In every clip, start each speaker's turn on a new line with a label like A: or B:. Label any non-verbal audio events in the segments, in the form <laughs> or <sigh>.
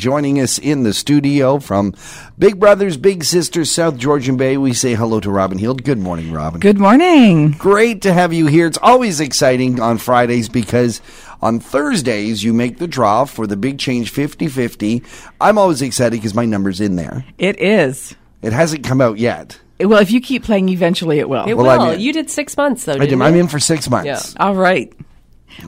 A: joining us in the studio from Big Brothers Big Sisters South Georgian Bay. We say hello to Robin Heald. Good morning, Robin.
B: Good morning.
A: Great to have you here. It's always exciting on Fridays because on Thursdays you make the draw for the Big Change 50-50. I'm always excited because my number's in there.
B: It is.
A: It hasn't come out yet.
B: Well, if you keep playing, eventually it will.
C: It
A: Well,
C: will. You did six months though.
A: I
C: Didn't
A: did, I'm in for six months.
C: Yeah.
B: All right.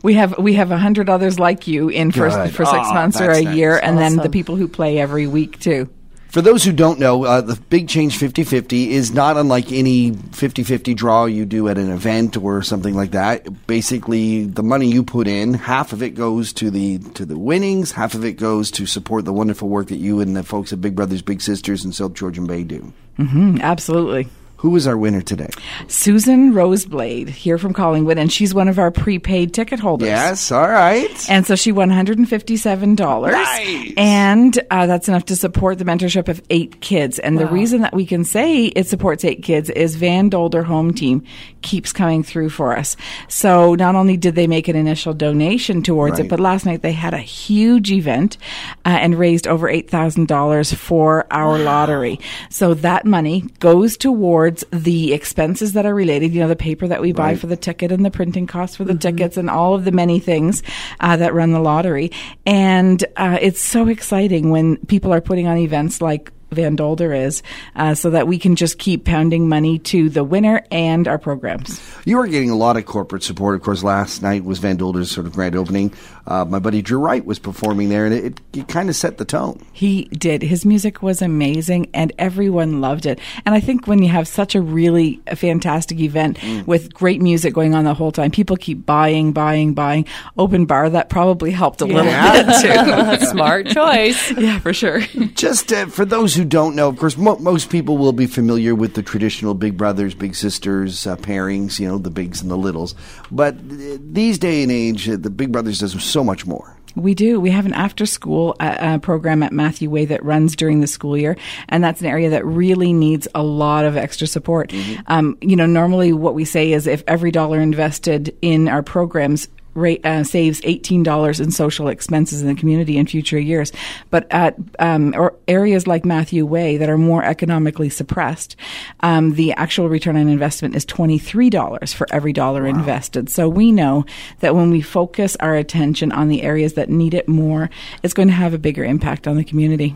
B: We have we have a hundred others like you in for
A: Good.
B: for six
A: Oh,
B: months or a
A: nice.
B: year, and then the people who play every week too.
A: For those who don't know, uh, the Big Change 50-50 is not unlike any 50-50 draw you do at an event or something like that. Basically, the money you put in, half of it goes to the to the winnings, half of it goes to support the wonderful work that you and the folks at Big Brothers Big Sisters and South Georgian Bay do.
B: Mm, absolutely.
A: Who was our winner today?
B: Susan Roseblade here from Collingwood, and she's one of our prepaid ticket holders.
A: Yes, all right.
B: And so she won $157.
A: Nice.
B: And uh, that's enough to support the mentorship of eight kids. And the reason that we can say it supports eight kids is Van Dolder Home Team keeps coming through for us. So not only did they make an initial donation towards
A: Right.
B: it, but last night they had a huge event uh, and raised over $8,000 for our lottery. So that money goes towards the expenses that are related, you know, the paper that we buy
A: Right.
B: for the ticket and the printing costs for the tickets and all of the many things uh, that run the lottery. And uh, it's so exciting when people are putting on events like Van Dolder is, uh, so that we can just keep pounding money to the winner and our programs.
A: You are getting a lot of corporate support. Of course, last night was Van Dolder's sort of grand opening. Uh, my buddy Drew Wright was performing there, and it, it, it kind of set the tone.
B: He did. His music was amazing and everyone loved it. And I think when you have such a really fantastic event with great music going on the whole time, people keep buying, buying, buying. Open bar, that probably helped a little bit too. <laughs> <laughs>
C: Smart choice.
B: yeah, for sure.
A: Just uh, for those who don't know, of course, mo- most people will be familiar with the traditional Big Brothers, Big Sisters uh, pairings, you know, the bigs and the littles. But these day and age, the Big Brothers does so much more.
B: We do. We have an after school uh, uh, program at Matthew Way that runs during the school year, and that's an area that really needs a lot of extra support. Um, you know, normally what we say is if every dollar invested in our programs rate, uh, saves $18 in social expenses in the community in future years. But at um, or areas like Matthew Way that are more economically suppressed, um, the actual return on investment is $23 for every dollar invested. So we know that when we focus our attention on the areas that need it more, it's going to have a bigger impact on the community.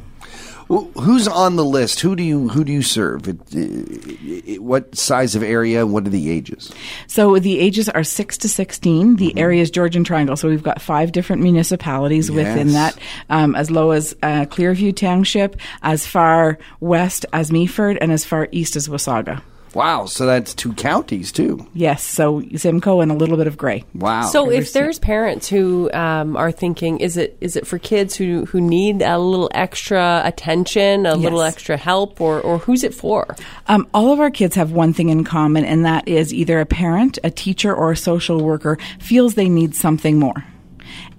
A: Wh- Who's on the list? Who do you who do you serve? It, uh, it, what size of area? What are the ages?
B: So the ages are 6 to 16. The area is Georgian Triangle. So we've got five different municipalities within that, um, as low as uh, Clearview Township, as far west as Meaford, and as far east as Wasaga.
A: Wow, so that's two counties too.
B: Yes, so Simcoe and a little bit of Grey.
A: Wow.
C: So if there's parents who um, are thinking, is it is it for kids who who need a little extra attention, a little extra help, or or who's it for?
B: Um, all of our kids have one thing in common, and that is either a parent, a teacher, or a social worker feels they need something more.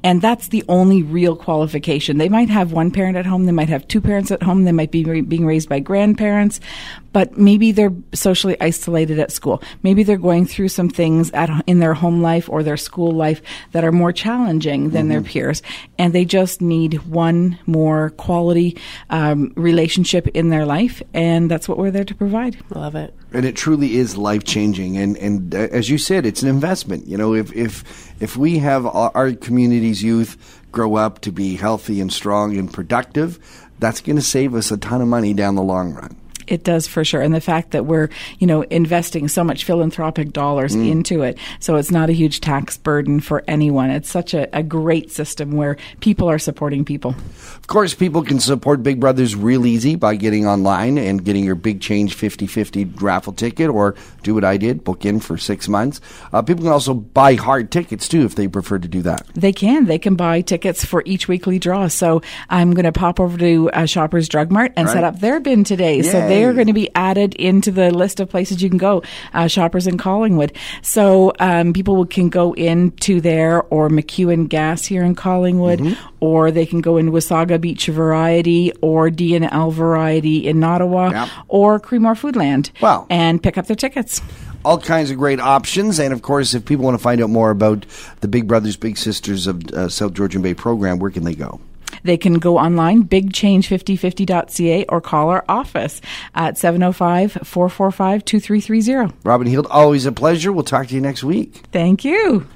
B: And that's the only real qualification. They might have one parent at home, they might have two parents at home, they might be re- being raised by grandparents, but maybe they're socially isolated at school. Maybe they're going through some things at, in their home life or their school life that are more challenging than their peers, and they just need one more quality um, relationship in their life, and that's what we're there to provide.
C: Love it.
A: And it truly is life changing. And and as you said, it's an investment. You know, if if if we have our community's youth grow up to be healthy and strong and productive, that's going to save us a ton of money down the long run.
B: It does for sure. And the fact that we're, you know, investing so much philanthropic dollars into it. So it's not a huge tax burden for anyone. It's such a, a great system where people are supporting people.
A: Of course, people can support Big Brothers real easy by getting online and getting your Big Change 50-50 raffle ticket or do what I did, book in for six months. Uh, people can also buy hard tickets too if they prefer to do that.
B: They can. They can buy tickets for each weekly draw. So I'm going to pop over to uh, Shoppers Drug Mart and set up their bin today. So
A: Yay.
B: They are going to be added into the list of places you can go, uh, Shoppers in Collingwood. So um, people can go into there or MacEwen Gas here in Collingwood,
A: Mm-hmm.
B: or they can go in Wasaga Beach Variety or D&L Variety in Ottawa
A: Yep.
B: or Creemore Foodland
A: Wow.
B: and pick up their tickets.
A: all kinds of great options. And of course, if people want to find out more about the Big Brothers Big Sisters of uh, South Georgian Bay program, where can they go?
B: They can go online, bigchange5050.ca, or call our office at 705 445 2330.
A: Robin Heald, always a pleasure. We'll talk to you next week.
B: Thank you.